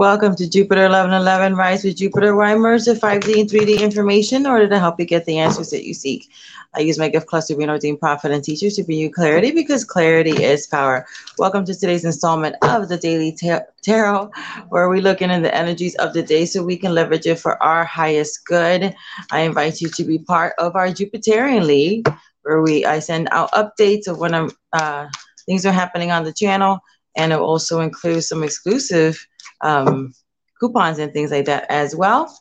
Welcome to Jupiter 1111 Rise with Jupiter, where I merge the 5D and 3D information in order to help you get the answers that you seek. I use my gift cluster being ordained prophet and teacher to bring you clarity because clarity is power. Welcome to today's installment of the Daily Tarot, where we look into the energies of the day so we can leverage it for our highest good. I invite you to be part of our Jupiterian League, where we I send out updates of when I'm, uh, things are happening on the channel, and it also includes some exclusive um, coupons and things like that as well.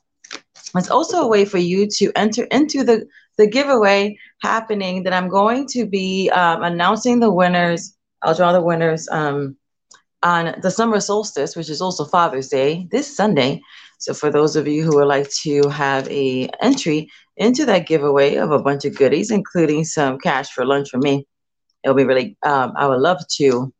It's also a way for you to enter into the, the giveaway happening that I'm going to be um, announcing the winners. I'll draw the winners um, on the summer solstice, which is also Father's Day this Sunday. So for those of you who would like to have a entry into that giveaway of a bunch of goodies, including some cash for lunch for me, it'll be really. Um, I would love to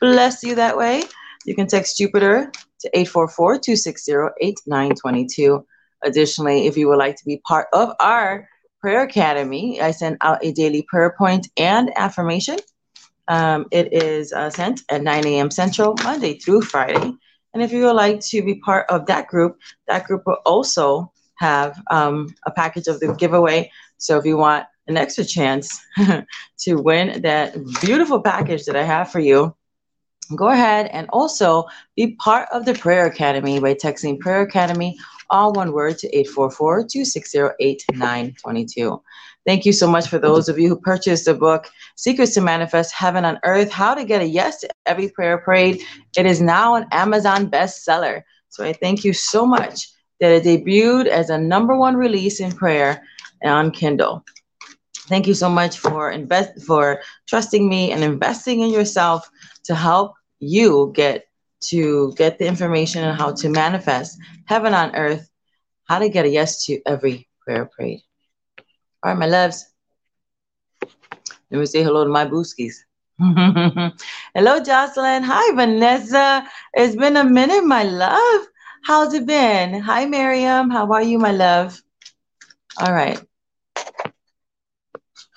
bless you that way. You can text Jupiter to 844-260-8922. Additionally, if you would like to be part of our prayer academy, I send out a daily prayer point and affirmation. Um, it is uh, sent at 9 a.m. Central, Monday through Friday. And if you would like to be part of that group, that group will also have um, a package of the giveaway. So if you want an extra chance to win that beautiful package that I have for you, go ahead and also be part of the Prayer Academy by texting Prayer Academy, all one word, to 844 260 8922. Thank you so much for those of you who purchased the book, Secrets to Manifest Heaven on Earth How to Get a Yes to Every Prayer Prayed. It is now an Amazon bestseller. So I thank you so much that it debuted as a number one release in prayer on Kindle. Thank you so much for invest for trusting me and investing in yourself to help you get to get the information on how to manifest heaven on earth, how to get a yes to every prayer prayed. All right, my loves. Let me say hello to my booskies. hello, Jocelyn. Hi, Vanessa. It's been a minute, my love. How's it been? Hi, Miriam. How are you, my love? All right.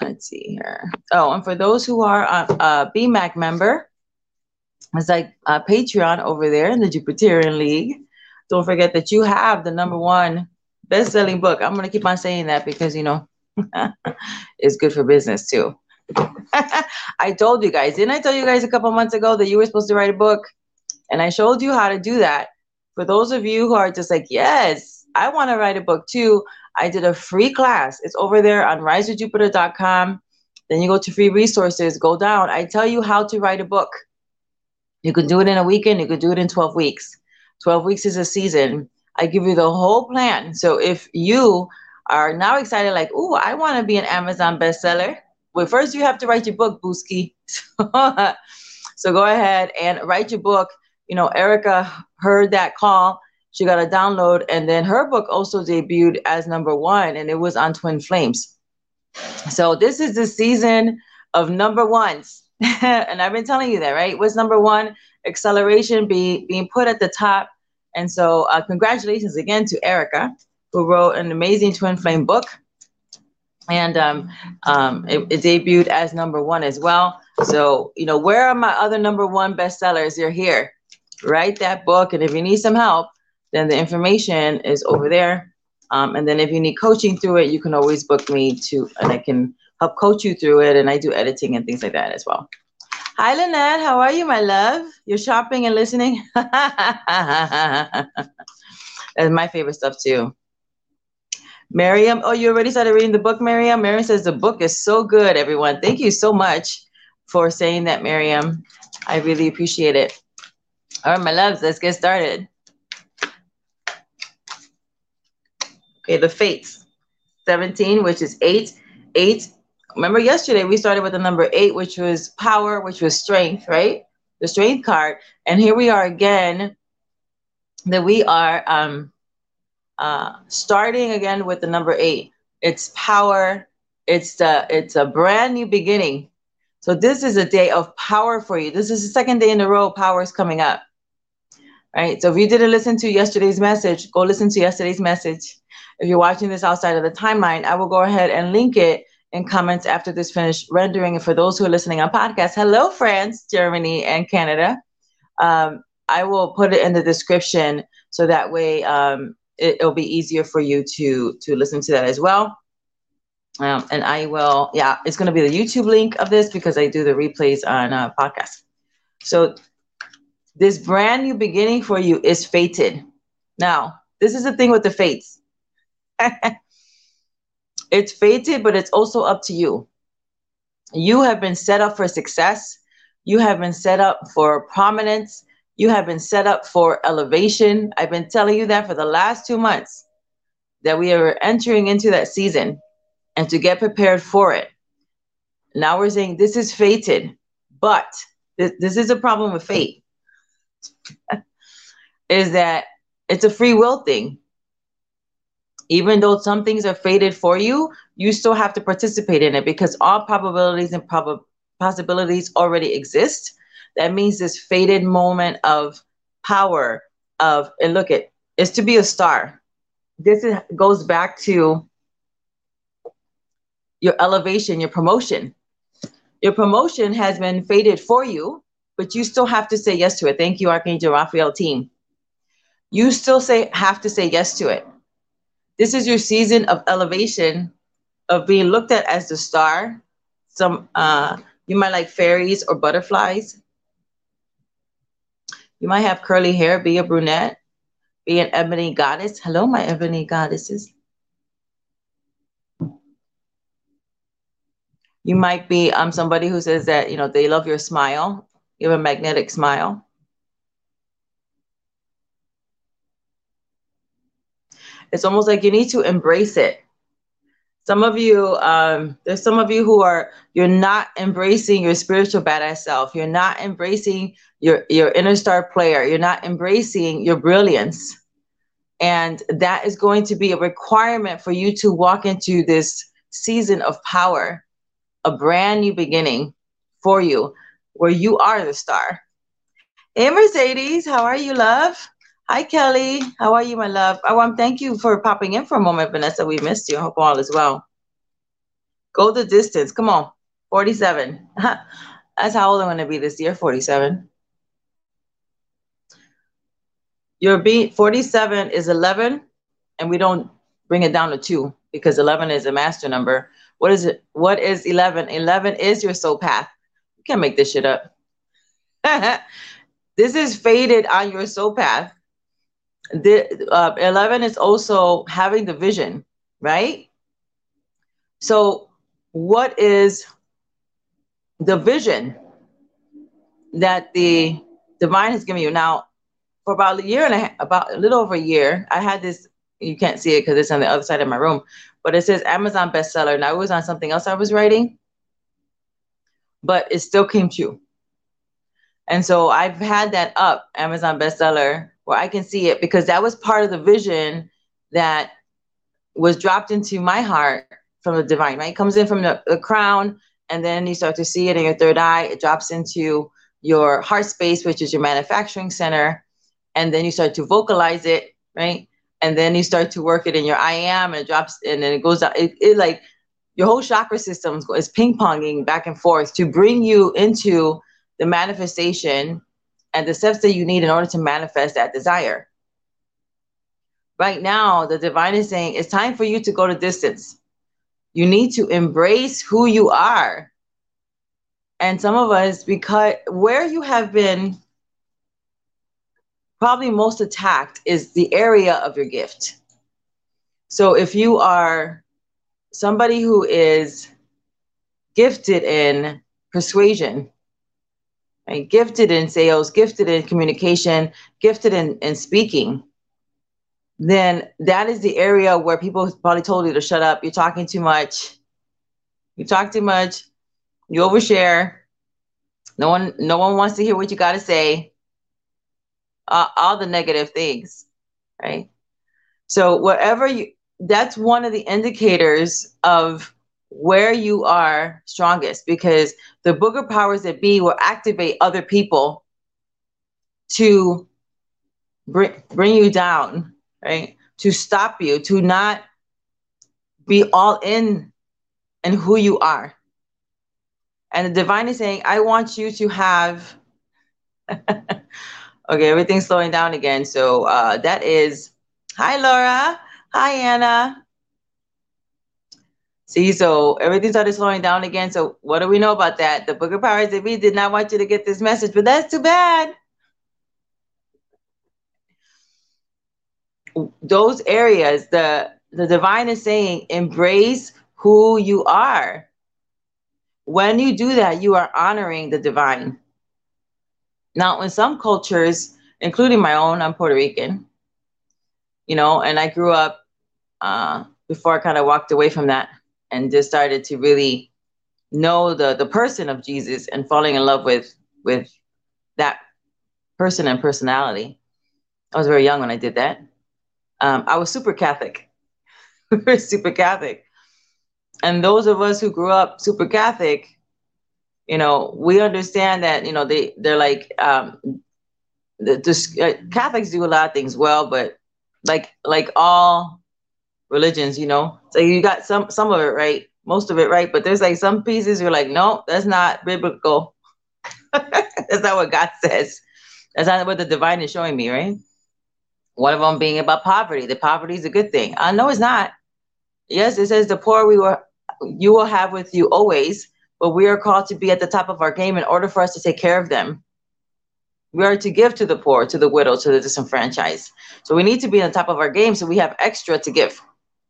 Let's see here. Oh, and for those who are a BMAC member, it's like uh, Patreon over there in the Jupiterian League. Don't forget that you have the number one best-selling book. I'm gonna keep on saying that because you know it's good for business too. I told you guys, didn't I tell you guys a couple months ago that you were supposed to write a book? And I showed you how to do that. For those of you who are just like, yes, I want to write a book too, I did a free class. It's over there on risewithjupiter.com. Then you go to free resources, go down. I tell you how to write a book. You could do it in a weekend, you could do it in 12 weeks. 12 weeks is a season. I give you the whole plan. So if you are now excited, like, oh, I want to be an Amazon bestseller, well, first you have to write your book, Booski. so go ahead and write your book. You know, Erica heard that call. She got a download, and then her book also debuted as number one, and it was on Twin Flames. So this is the season of number ones. and I've been telling you that, right? What's number one? Acceleration be, being put at the top. And so, uh, congratulations again to Erica, who wrote an amazing twin flame book. And um, um, it, it debuted as number one as well. So, you know, where are my other number one bestsellers? You're here. Write that book. And if you need some help, then the information is over there. Um, and then if you need coaching through it, you can always book me to, and I can help coach you through it. And I do editing and things like that as well. Hi, Lynette. How are you, my love? You're shopping and listening? That's my favorite stuff, too. Miriam, oh, you already started reading the book, Miriam? Miriam says the book is so good, everyone. Thank you so much for saying that, Miriam. I really appreciate it. All right, my loves, let's get started. Okay, the fates. 17, which is 8. 8 remember yesterday we started with the number eight, which was power, which was strength, right? The strength card. And here we are again, that we are um, uh, starting again with the number eight. It's power. It's the it's a brand new beginning. So this is a day of power for you. This is the second day in a row. Power is coming up. Right. So if you didn't listen to yesterday's message, go listen to yesterday's message. If you're watching this outside of the timeline, I will go ahead and link it in comments after this finished rendering. And for those who are listening on podcast, hello, France, Germany, and Canada. Um, I will put it in the description so that way um, it, will be easier for you to to listen to that as well. Um, and I will, yeah, it's going to be the YouTube link of this because I do the replays on uh, podcast. So this brand new beginning for you is fated. Now, this is the thing with the fates. it's fated, but it's also up to you. You have been set up for success. You have been set up for prominence. You have been set up for elevation. I've been telling you that for the last two months that we are entering into that season and to get prepared for it. Now we're saying this is fated, but this, this is a problem with fate is that it's a free will thing even though some things are fated for you, you still have to participate in it because all probabilities and prob- possibilities already exist. That means this fated moment of power of and look at is to be a star. This is, goes back to your elevation, your promotion. Your promotion has been fated for you, but you still have to say yes to it. Thank you, Archangel Raphael team. You still say have to say yes to it. This is your season of elevation, of being looked at as the star. Some uh, you might like fairies or butterflies. You might have curly hair, be a brunette, be an ebony goddess. Hello, my ebony goddesses. You might be um, somebody who says that you know they love your smile. You have a magnetic smile. It's almost like you need to embrace it. Some of you um, there's some of you who are you're not embracing your spiritual badass self. You're not embracing your your inner star player. You're not embracing your brilliance. And that is going to be a requirement for you to walk into this season of power a brand new beginning for you where you are the star. Hey mercedes how are you love Hi, Kelly. How are you, my love? I want to thank you for popping in for a moment, Vanessa. We missed you. I hope all is well. Go the distance. Come on. 47. That's how old I'm going to be this year, 47. Your beat 47 is 11, and we don't bring it down to two because 11 is a master number. What is it? What is 11? 11 is your soul path. You can't make this shit up. this is faded on your soul path the uh, 11 is also having the vision right? So what is the vision that the divine has given you? Now for about a year and a half, about a little over a year i had this you can't see it because it's on the other side of my room but it says amazon bestseller. Now it was on something else i was writing but it still came true. And so i've had that up amazon bestseller where I can see it because that was part of the vision that was dropped into my heart from the divine, right? It comes in from the, the crown, and then you start to see it in your third eye. It drops into your heart space, which is your manufacturing center. And then you start to vocalize it, right? And then you start to work it in your I am, and it drops, and then it goes out. It, it like your whole chakra system is ping ponging back and forth to bring you into the manifestation and the steps that you need in order to manifest that desire. Right now, the divine is saying it's time for you to go to distance. You need to embrace who you are. And some of us, because where you have been probably most attacked is the area of your gift. So if you are somebody who is gifted in persuasion, gifted in sales, gifted in communication, gifted in, in speaking, then that is the area where people probably told you to shut up. You're talking too much. You talk too much. You overshare. No one, no one wants to hear what you got to say. Uh, all the negative things, right? So whatever you, that's one of the indicators of where you are strongest because the booger powers that be will activate other people to bring bring you down, right? To stop you, to not be all in and who you are. And the divine is saying, I want you to have Okay, everything's slowing down again. So uh, that is hi Laura. Hi Anna. See, so everything started slowing down again. So what do we know about that? The Book of Powers that we did not want you to get this message, but that's too bad. Those areas, the the divine is saying, embrace who you are. When you do that, you are honoring the divine. Now, in some cultures, including my own, I'm Puerto Rican, you know, and I grew up uh, before I kind of walked away from that and just started to really know the the person of Jesus and falling in love with with that person and personality. I was very young when I did that. Um, I was super Catholic, super Catholic, and those of us who grew up super Catholic, you know, we understand that you know they they're like um, the, the uh, Catholics do a lot of things well, but like like all religions, you know. So you got some some of it right, most of it right, but there's like some pieces you're like, no, that's not biblical. that's not what God says. That's not what the divine is showing me, right? One of them being about poverty. The poverty is a good thing. I uh, know it's not. Yes, it says the poor we will you will have with you always, but we are called to be at the top of our game in order for us to take care of them. We are to give to the poor, to the widow, to the disenfranchised. So we need to be on top of our game so we have extra to give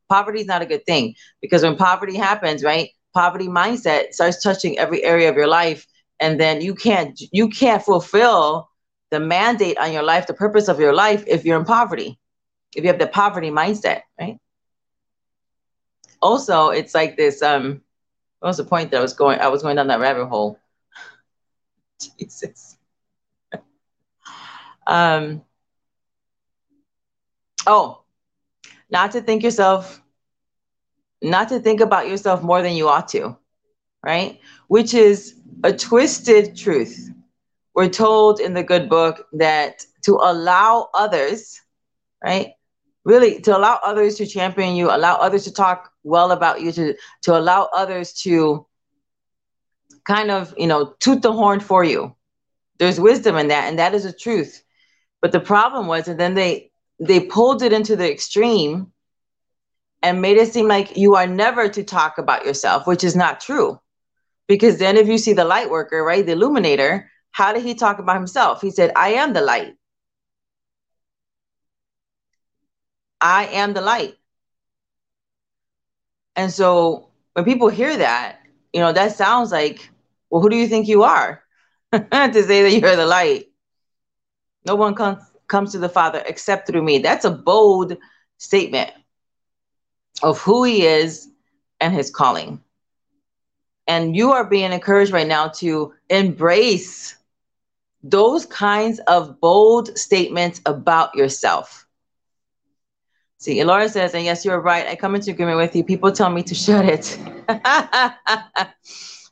poverty is not a good thing because when poverty happens, right? Poverty mindset starts touching every area of your life, and then you can't you can't fulfill the mandate on your life, the purpose of your life, if you're in poverty, if you have the poverty mindset, right? Also, it's like this. Um, what was the point that I was going? I was going down that rabbit hole. Jesus. um. Oh, not to think yourself not to think about yourself more than you ought to right? Which is a twisted truth. We're told in the good book that to allow others right? Really to allow others to champion you allow others to talk well about you to to allow others to kind of you know toot the horn for you. There's wisdom in that and that is a truth. But the problem was and then they they pulled it into the extreme and made it seem like you are never to talk about yourself, which is not true. Because then if you see the light worker, right, the illuminator, how did he talk about himself? He said, I am the light. I am the light. And so when people hear that, you know, that sounds like, well, who do you think you are to say that you're the light? No one comes comes to the Father except through me. That's a bold statement of who he is and his calling. And you are being encouraged right now to embrace those kinds of bold statements about yourself. See, Laura says, and yes, you're right. I come into agreement with you. People tell me to shut it.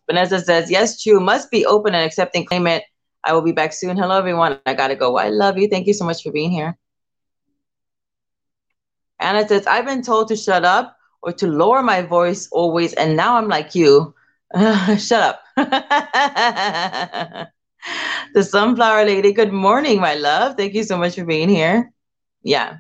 Vanessa says, yes, true. Must be open and accepting claimant I will be back soon. Hello, everyone. I got to go. I love you. Thank you so much for being here. Anna says, I've been told to shut up or to lower my voice always. And now I'm like you. shut up. the sunflower lady. Good morning, my love. Thank you so much for being here. Yeah.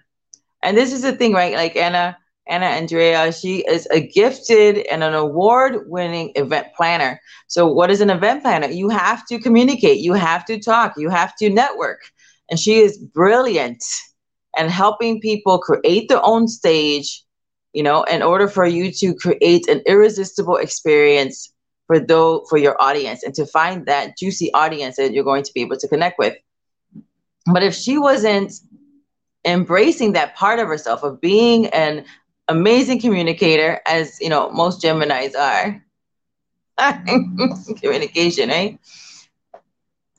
And this is the thing, right? Like Anna, Anna Andrea, she is a gifted and an award winning event planner. So, what is an event planner? You have to communicate, you have to talk, you have to network. And she is brilliant and helping people create their own stage, you know, in order for you to create an irresistible experience for though for your audience and to find that juicy audience that you're going to be able to connect with. But if she wasn't embracing that part of herself of being an amazing communicator, as you know, most Geminis are. Communication, right?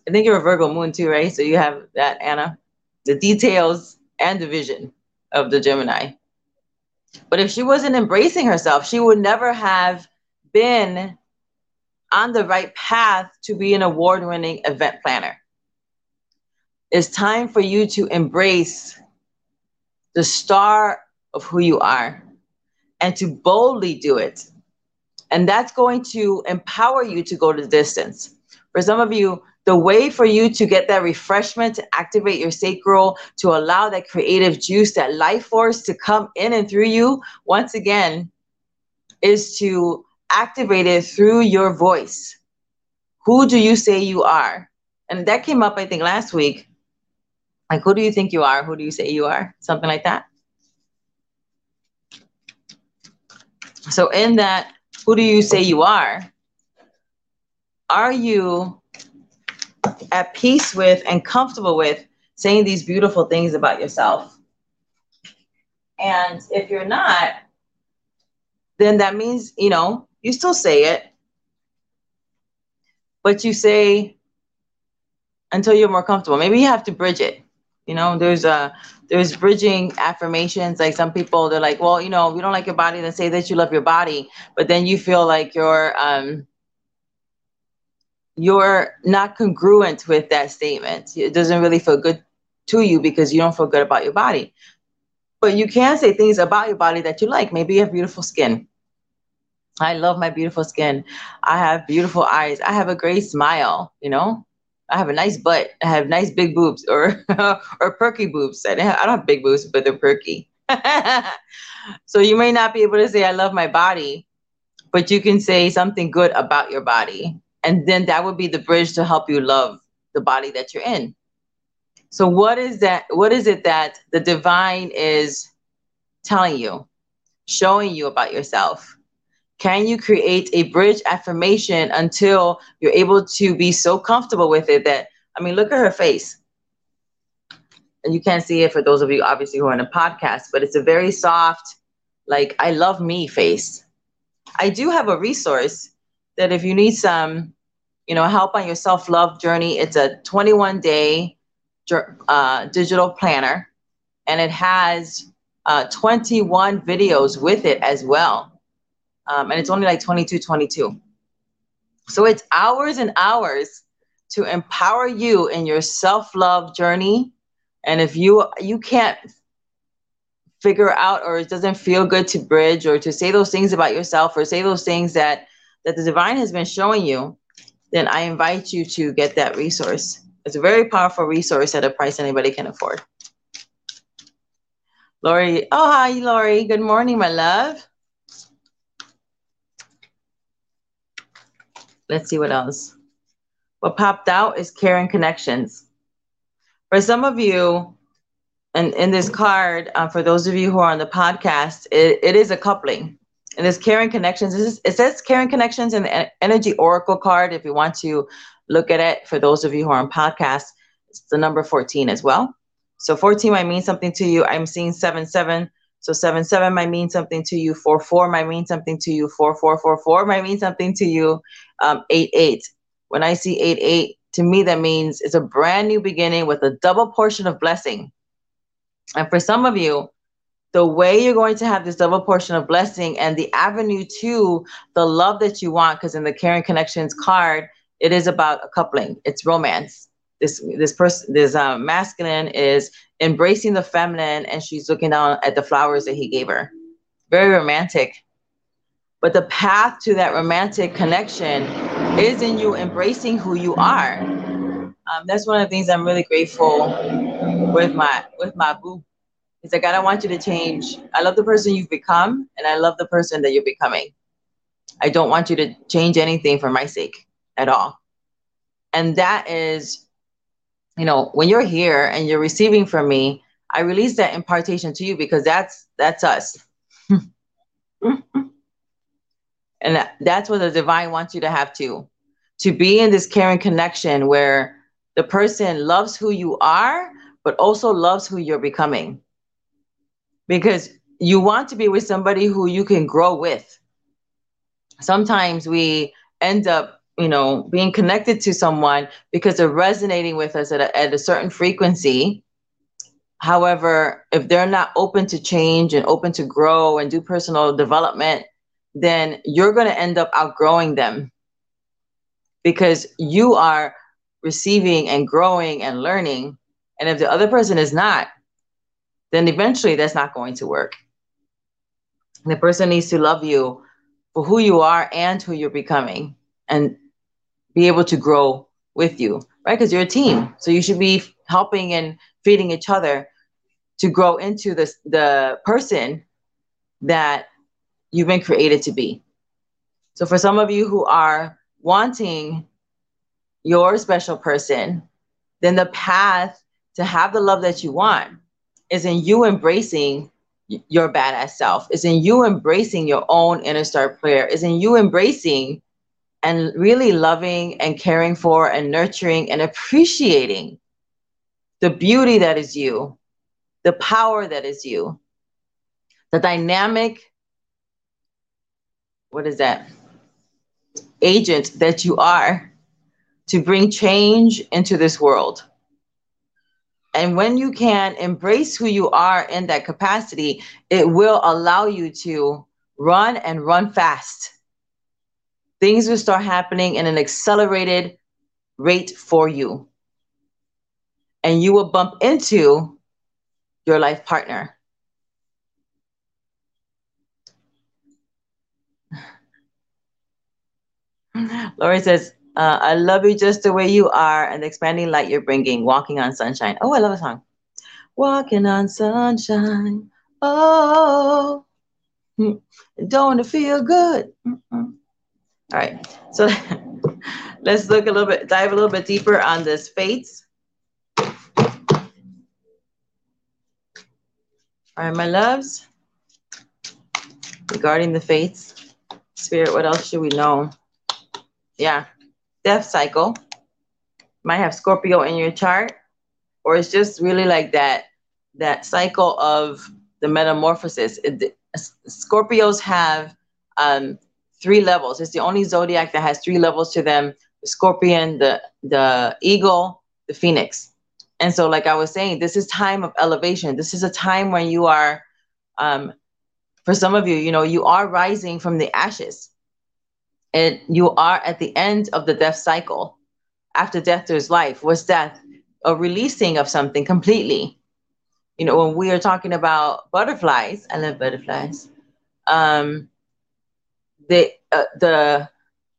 I think you're a Virgo moon too, right? So you have that, Anna. The details and the vision of the Gemini. But if she wasn't embracing herself, she would never have been on the right path to be an award winning event planner. It's time for you to embrace the star of who you are and to boldly do it. And that's going to empower you to go the distance. For some of you, the way for you to get that refreshment, to activate your sacral, to allow that creative juice, that life force to come in and through you, once again, is to activate it through your voice. Who do you say you are? And that came up, I think, last week. Like, who do you think you are? Who do you say you are? Something like that. So, in that, who do you say you are? Are you at peace with and comfortable with saying these beautiful things about yourself? And if you're not, then that means, you know, you still say it, but you say until you're more comfortable. Maybe you have to bridge it. You know, there's a there's bridging affirmations. Like some people, they're like, well, you know, you don't like your body, then say that you love your body. But then you feel like you're um you're not congruent with that statement. It doesn't really feel good to you because you don't feel good about your body. But you can say things about your body that you like. Maybe you have beautiful skin. I love my beautiful skin. I have beautiful eyes. I have a great smile, you know? I have a nice butt. I have nice big boobs or or perky boobs. I don't have, I don't have big boobs, but they're perky. so you may not be able to say I love my body, but you can say something good about your body and then that would be the bridge to help you love the body that you're in so what is that what is it that the divine is telling you showing you about yourself can you create a bridge affirmation until you're able to be so comfortable with it that i mean look at her face. And you can't see it for those of you obviously who are in a podcast but it's a very soft like i love me face. I do have a resource that if you need some, you know, help on your self love journey, it's a 21 day uh, digital planner, and it has uh, 21 videos with it as well, um, and it's only like 22, 22. So it's hours and hours to empower you in your self love journey. And if you you can't figure out or it doesn't feel good to bridge or to say those things about yourself or say those things that that the divine has been showing you, then I invite you to get that resource. It's a very powerful resource at a price anybody can afford. Lori, oh, hi, Lori. Good morning, my love. Let's see what else. What popped out is caring connections. For some of you, and in this card, uh, for those of you who are on the podcast, it, it is a coupling. And this caring connections. Is it says caring connections in the energy oracle card if you want to look at it. For those of you who are on podcast it's the number 14 as well. So 14 might mean something to you. I'm seeing 7 7 so 7 7 might mean something to you. 4 4 might mean something to you. 4 4 4 4 might mean something to you. Um, 8 8 when i see 8 8 to me that means it's a brand new beginning with a double portion of blessing. And for some of you the way you're going to have this double portion of blessing and the avenue to the love that you want because in the caring connections card it is about a coupling. It's romance this this person this uh, masculine is embracing the feminine and she's looking down at the flowers that he gave her very romantic but the path to that romantic connection is in you embracing who you are um, that's one of the things i'm really grateful with my with my boo He's like, I don't want you to change. I love the person you've become, and I love the person that you're becoming. I don't want you to change anything for my sake at all. And that is, you know, when you're here and you're receiving from me, I release that impartation to you because that's that's us. and that, that's what the divine wants you to have too. To be in this caring connection where the person loves who you are, but also loves who you're becoming because you want to be with somebody who you can grow with. Sometimes we end up, you know, being connected to someone because they're resonating with us at a, at a certain frequency. However, if they're not open to change and open to grow and do personal development, then you're going to end up outgrowing them because you are receiving and growing and learning. And if the other person is not, then eventually that's not going to work. The person needs to love you for who you are and who you're becoming and be able to grow with you right? Because you're a team. So you should be helping and feeding each other to grow into the, the person that you've been created to be. So for some of you who are wanting your special person, then the path to have the love that you want is in you embracing your badass self, is in you embracing your own inner star player, is in you embracing and really loving and caring for and nurturing and appreciating the beauty that is you, the power that is you, the dynamic, what is that? Agent that you are to bring change into this world. And when you can embrace who you are in that capacity, it will allow you to run and run fast. Things will start happening in an accelerated rate for you. And you will bump into your life partner. Lori says, uh, I love you just the way you are and the expanding light you're bringing, walking on sunshine. Oh, I love a song. Walking on sunshine. Oh, don't it feel good? Mm-mm. All right. So let's look a little bit, dive a little bit deeper on this fates. All right, my loves. Regarding the fates, spirit, what else should we know? Yeah, death cycle. Might have Scorpio in your chart, or it's just really like that that cycle of the metamorphosis. It, Scorpios have um, three levels. It's the only zodiac that has three levels to them: the Scorpion, the the Eagle, the Phoenix. And so, like I was saying, this is time of elevation. This is a time when you are, um, for some of you, you know, you are rising from the ashes and you are at the end of the death cycle. After death, there's life. What's death? A releasing of something completely. You know, when we are talking about butterflies, I love butterflies. Um, the uh, the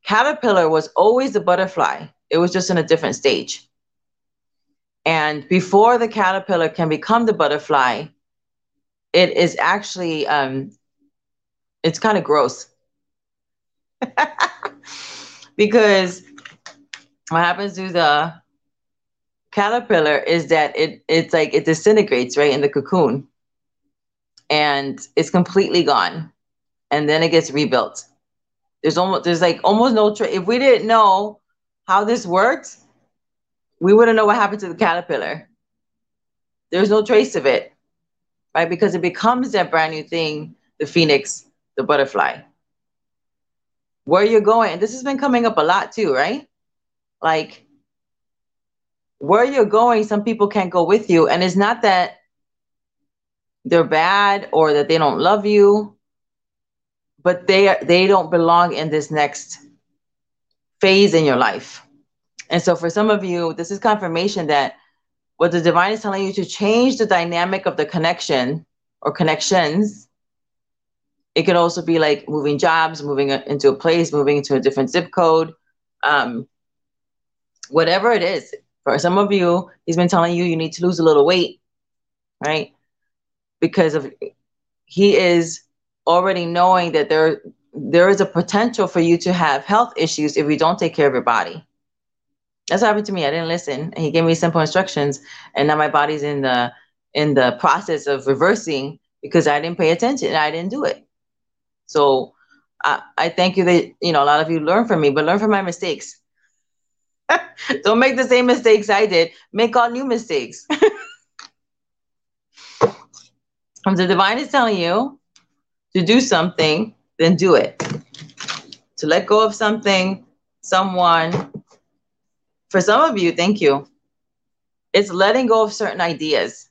caterpillar was always the butterfly. It was just in a different stage. And before the caterpillar can become the butterfly, it is actually um, it's kind of gross because what happens to the caterpillar is that it it's like it disintegrates right in the cocoon and it's completely gone and then it gets rebuilt there's almost there's like almost no tra- if we didn't know how this worked we wouldn't know what happened to the caterpillar there's no trace of it right because it becomes that brand new thing the phoenix the butterfly where you're going. And this has been coming up a lot too, right? Like where you're going, some people can't go with you. And it's not that they're bad or that they don't love you, but they they don't belong in this next phase in your life. And so for some of you, this is confirmation that what the divine is telling you to change the dynamic of the connection or connections it could also be like moving jobs, moving into a place, moving into a different zip code, um, whatever it is. For some of you, he's been telling you you need to lose a little weight, right? Because of he is already knowing that there there is a potential for you to have health issues if you don't take care of your body. That's what happened to me. I didn't listen. And He gave me simple instructions, and now my body's in the in the process of reversing because I didn't pay attention. I didn't do it. So I, I thank you that you know a lot of you learn from me, but learn from my mistakes. Don't make the same mistakes I did. Make all new mistakes. The divine is telling you to do something, then do it. To let go of something, someone. For some of you, thank you. It's letting go of certain ideas,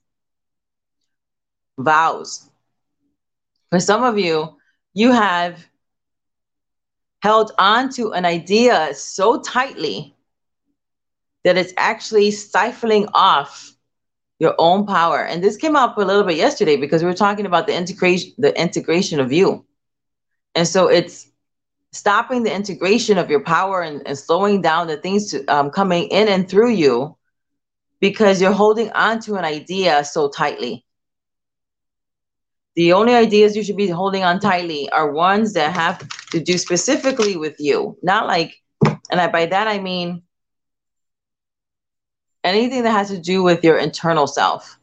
vows. For some of you, you have held on to an idea so tightly that it's actually stifling off your own power. And this came up a little bit yesterday because we were talking about the integration, the integration of you. And so it's stopping the integration of your power and, and slowing down the things to, um, coming in and through you because you're holding on to an idea so tightly. The only ideas you should be holding on tightly are ones that have to do specifically with you, not like, and I, by that I mean anything that has to do with your internal self,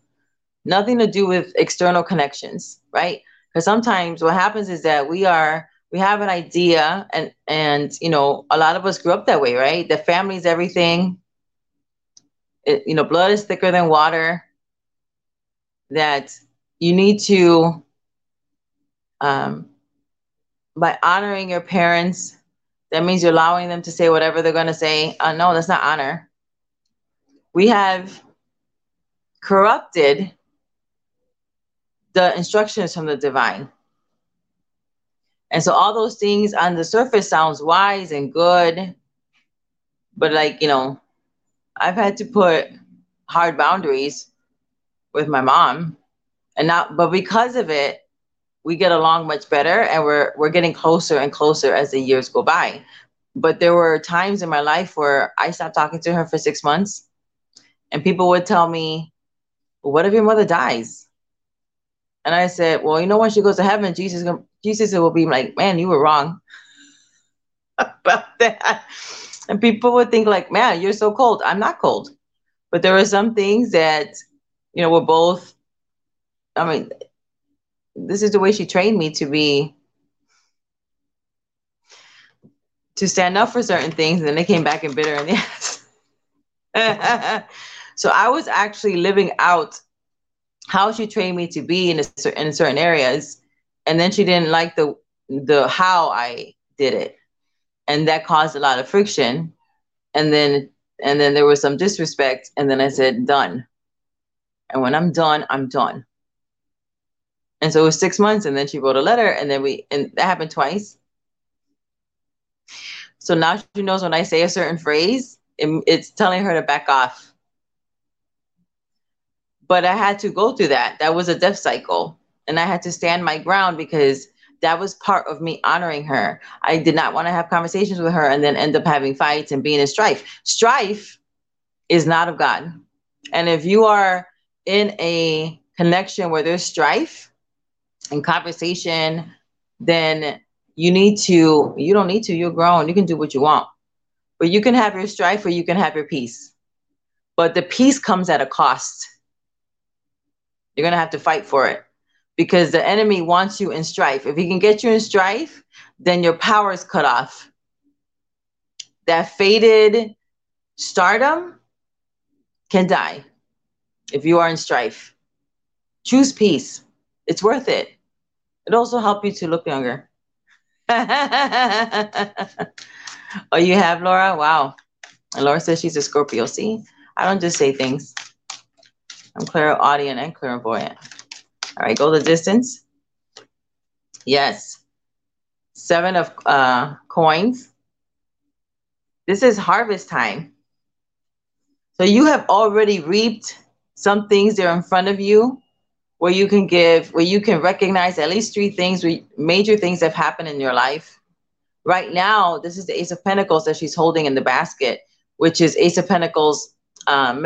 nothing to do with external connections, right? Because sometimes what happens is that we are we have an idea and and you know a lot of us grew up that way right? The family's everything. It, you know blood is thicker than water. That you need to um, by honoring your parents that means you're allowing them to say whatever they're going to say. Uh, no that's not honor we have corrupted the instructions from the divine and so all those things on the surface sounds wise and good. But like, you know, I've had to put hard boundaries with my mom. And not but because of it, we get along much better and we're we're getting closer and closer as the years go by. But there were times in my life where I stopped talking to her for six months and people would tell me, what if your mother dies? And I said, well, you know, when she goes to heaven, Jesus Jesus will be like, man, you were wrong about that. And people would think like, man, you're so cold. I'm not cold. But there are some things that, you know, we're both, I mean, this is the way she trained me to be, to stand up for certain things. And then they came back and bitter in the ass. So I was actually living out how she trained me to be in, a, in certain areas and then she didn't like the the how I did it, and that caused a lot of friction. And then and then there was some disrespect, and then I said done. And when I'm done, I'm done. And so it was six months, and then she wrote a letter, and then we and that happened twice. So now she knows when I say a certain phrase, it, it's telling her to back off. But I had to go through that. That was a death cycle and I had to stand my ground because that was part of me honoring her. I did not want to have conversations with her and then end up having fights and being in strife. Strife is not of God. And if you are in a connection where there's strife and conversation, then you need to, you don't need to, you're grown, you can do what you want. But you can have your strife or you can have your peace. But the peace comes at a cost. You're going to have to fight for it because the enemy wants you in strife. If he can get you in strife, then your power is cut off. That faded stardom can die if you are in strife. Choose peace. It's worth it. It also help you to look younger. oh, you have Laura? Wow. And Laura says she's a Scorpio. See, I don't just say things. I'm clairaudient and clairvoyant. All right, go the distance. Yes. Seven of uh, coins. This is harvest time. So you have already reaped some things that are in front of you where you can give, where you can recognize at least three things, major things that have happened in your life. Right now, this is the Ace of Pentacles that she's holding in the basket, which is Ace of Pentacles. Um,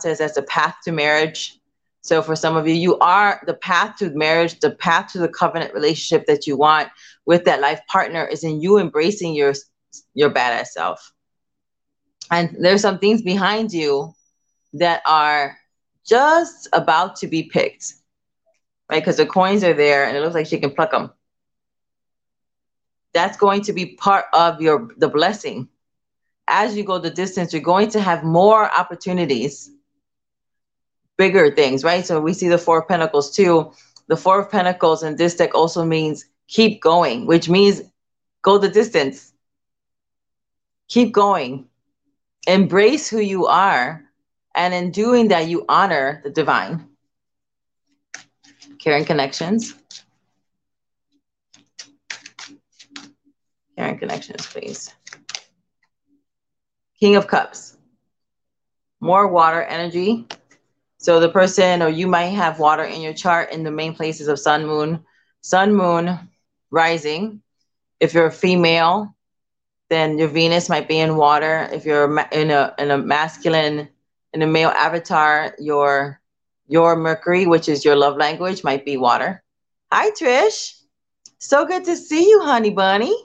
says that's a path to marriage. So for some of you, you are the path to marriage, the path to the covenant relationship that you want with that life partner is in you embracing your your badass self. And there's some things behind you that are just about to be picked, right? Because the coins are there and it looks like she can pluck them. That's going to be part of your the blessing. As you go the distance, you're going to have more opportunities bigger things, right? So we see the Four of Pentacles too. The Four of Pentacles in this deck also means keep going, which means go the distance. Keep going. Embrace who you are. And in doing that, you honor the divine. Caring connections. Caring connections, please. King of Cups. More water energy. So the person, or you might have water in your chart in the main places of sun, moon, sun, moon, rising. If you're a female, then your Venus might be in water. If you're in a in a masculine in a male avatar, your your Mercury, which is your love language, might be water. Hi, Trish. So good to see you, honey bunny.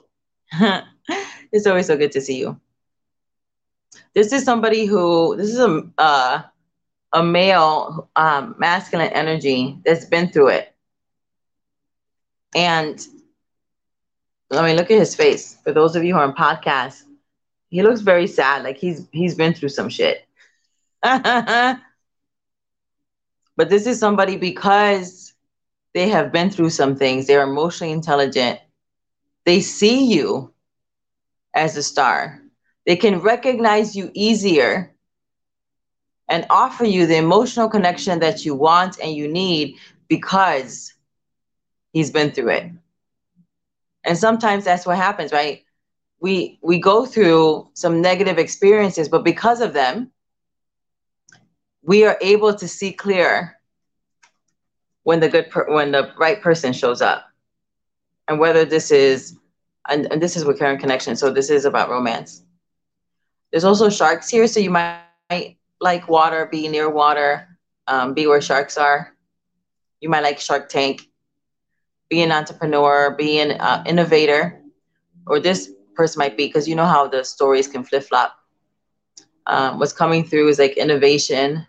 it's always so good to see you. This is somebody who this is a uh, a male um, masculine energy that's been through it, and I mean, look at his face. For those of you who are on podcast, he looks very sad. Like he's he's been through some shit. but this is somebody because they have been through some things. They're emotionally intelligent. They see you as a star. They can recognize you easier and offer you the emotional connection that you want and you need because he's been through it. And sometimes that's what happens, right? We we go through some negative experiences, but because of them, we are able to see clear when the good per- when the right person shows up. And whether this is and, and this is with current connection, so this is about romance. There's also sharks here, so you might like water, be near water, um, be where sharks are. You might like Shark Tank be an entrepreneur, be an uh, innovator, or this person might be, because you know how the stories can flip flop. Um, what's coming through is like innovation.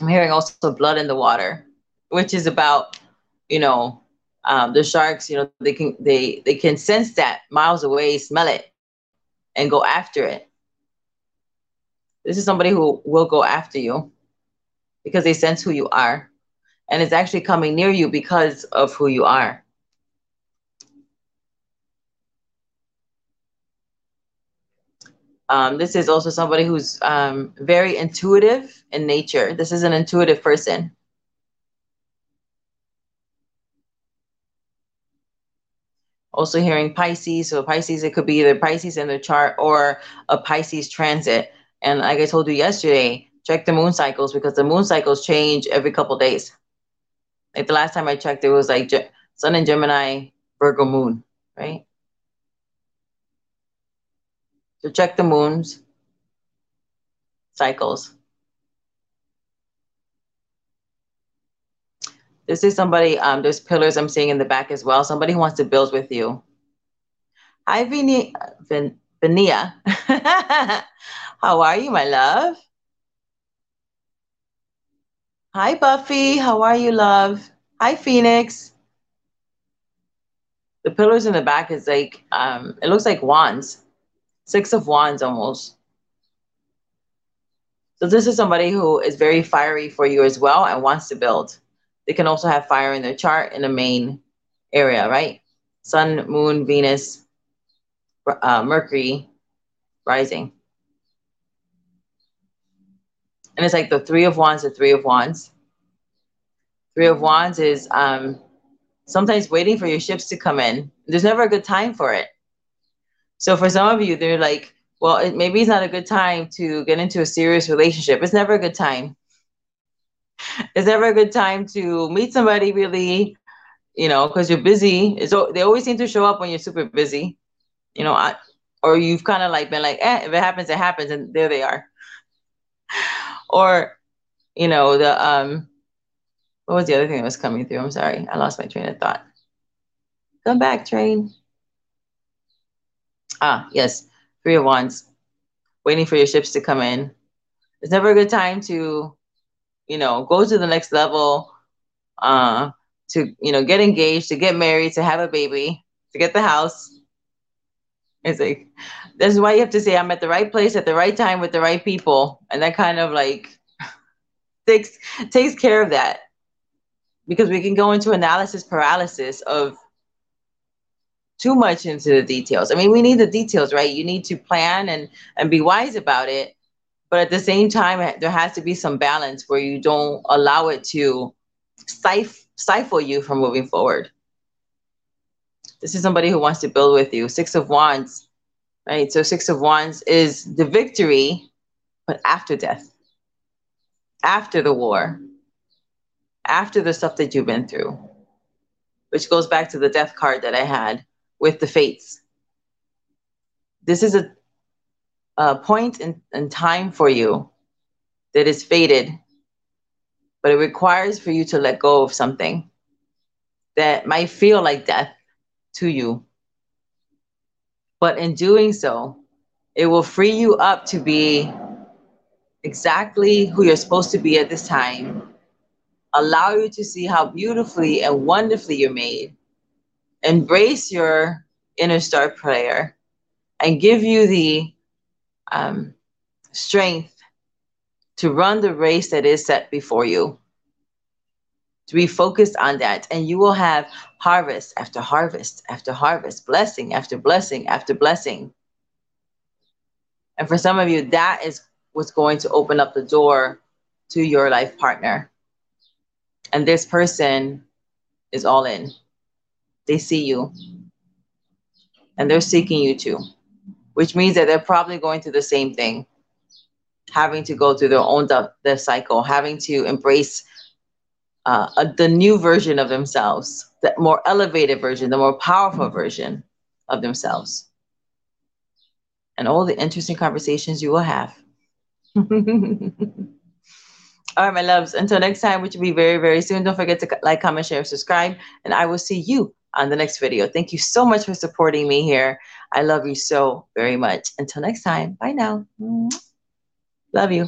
I'm hearing also blood in the water, which is about, you know, um, the sharks. You know, they can they they can sense that miles away, smell it, and go after it. This is somebody who will go after you because they sense who you are. And it's actually coming near you because of who you are. Um, this is also somebody who's um, very intuitive in nature. This is an intuitive person. Also hearing Pisces. So Pisces, it could be either Pisces in the chart or a Pisces transit. And like I told you yesterday, check the moon cycles because the moon cycles change every couple days. Like the last time I checked, it was like Sun and Gemini, Virgo moon, right? So check the moons cycles. This is somebody, um, there's pillars I'm seeing in the back as well. Somebody who wants to build with you. Hi, Venia. Vin, Venia. How are you, my love? Hi, Buffy. How are you, love? Hi, Phoenix. The pillars in the back is like, um, it looks like wands, six of wands almost. So this is somebody who is very fiery for you as well and wants to build. They can also have fire in their chart in the main area, right? Sun, Moon, Venus, uh, Mercury, rising. and it's like the three of wands the three of wands. Three of wands is um sometimes waiting for your ships to come in. There's never a good time for it. So for some of you they're like well it, maybe it's not a good time to get into a serious relationship. It's never a good time it's never a good time to meet somebody really you know because you're busy. It's they always seem to show up when you're super busy. You know I, or you've kind of like been like eh, if it happens it happens and there they are. Or you know the um what was the other thing that was coming through? I'm sorry i lost my train of thought. Come back train. Ah yes three of wands waiting for your ships to come in. It's never a good time to you know go to the next level uh to you know get engaged to get married to have a baby to get the house it's like that's why you have to say I'm at the right place at the right time with the right people, and that kind of like takes takes care of that because we can go into analysis paralysis of too much into the details. I mean, we need the details, right? You need to plan and and be wise about it, but at the same time, eh, there has to be some balance where you don't allow it to stif- stifle you from moving forward. This is somebody who wants to build with you. Six of Wands, right? So Six of Wands is the victory, but after death, after the war, after the stuff that you've been through. which goes back to the death card that I had with the fates. This is a, a point in, in time for you that is fated, but it requires for you to let go of something that might feel like death to you. But in doing so, it will free you up to be exactly who you're supposed to be at this time, allow you to see how beautifully and wonderfully you're made, embrace your inner star prayer, and give you the um, strength to run the race that is set before you. To be focused on that, and you will have harvest after harvest after harvest, blessing after blessing after blessing. And for some of you, that is what's going to open up the door to your life partner. And this person is all in. They see you and they're seeking you too, which means that they're probably going through the same thing, having to go through their own their cycle, having to embrace uh, a, the new version of themselves, the more elevated version, the more powerful version of themselves, and all the interesting conversations you will have. all right, my loves. Until next time, which will be very, very soon. Don't forget to like, comment, share, subscribe, and I will see you on the next video. Thank you so much for supporting me here. I love you so very much. Until next time, bye now. Love you.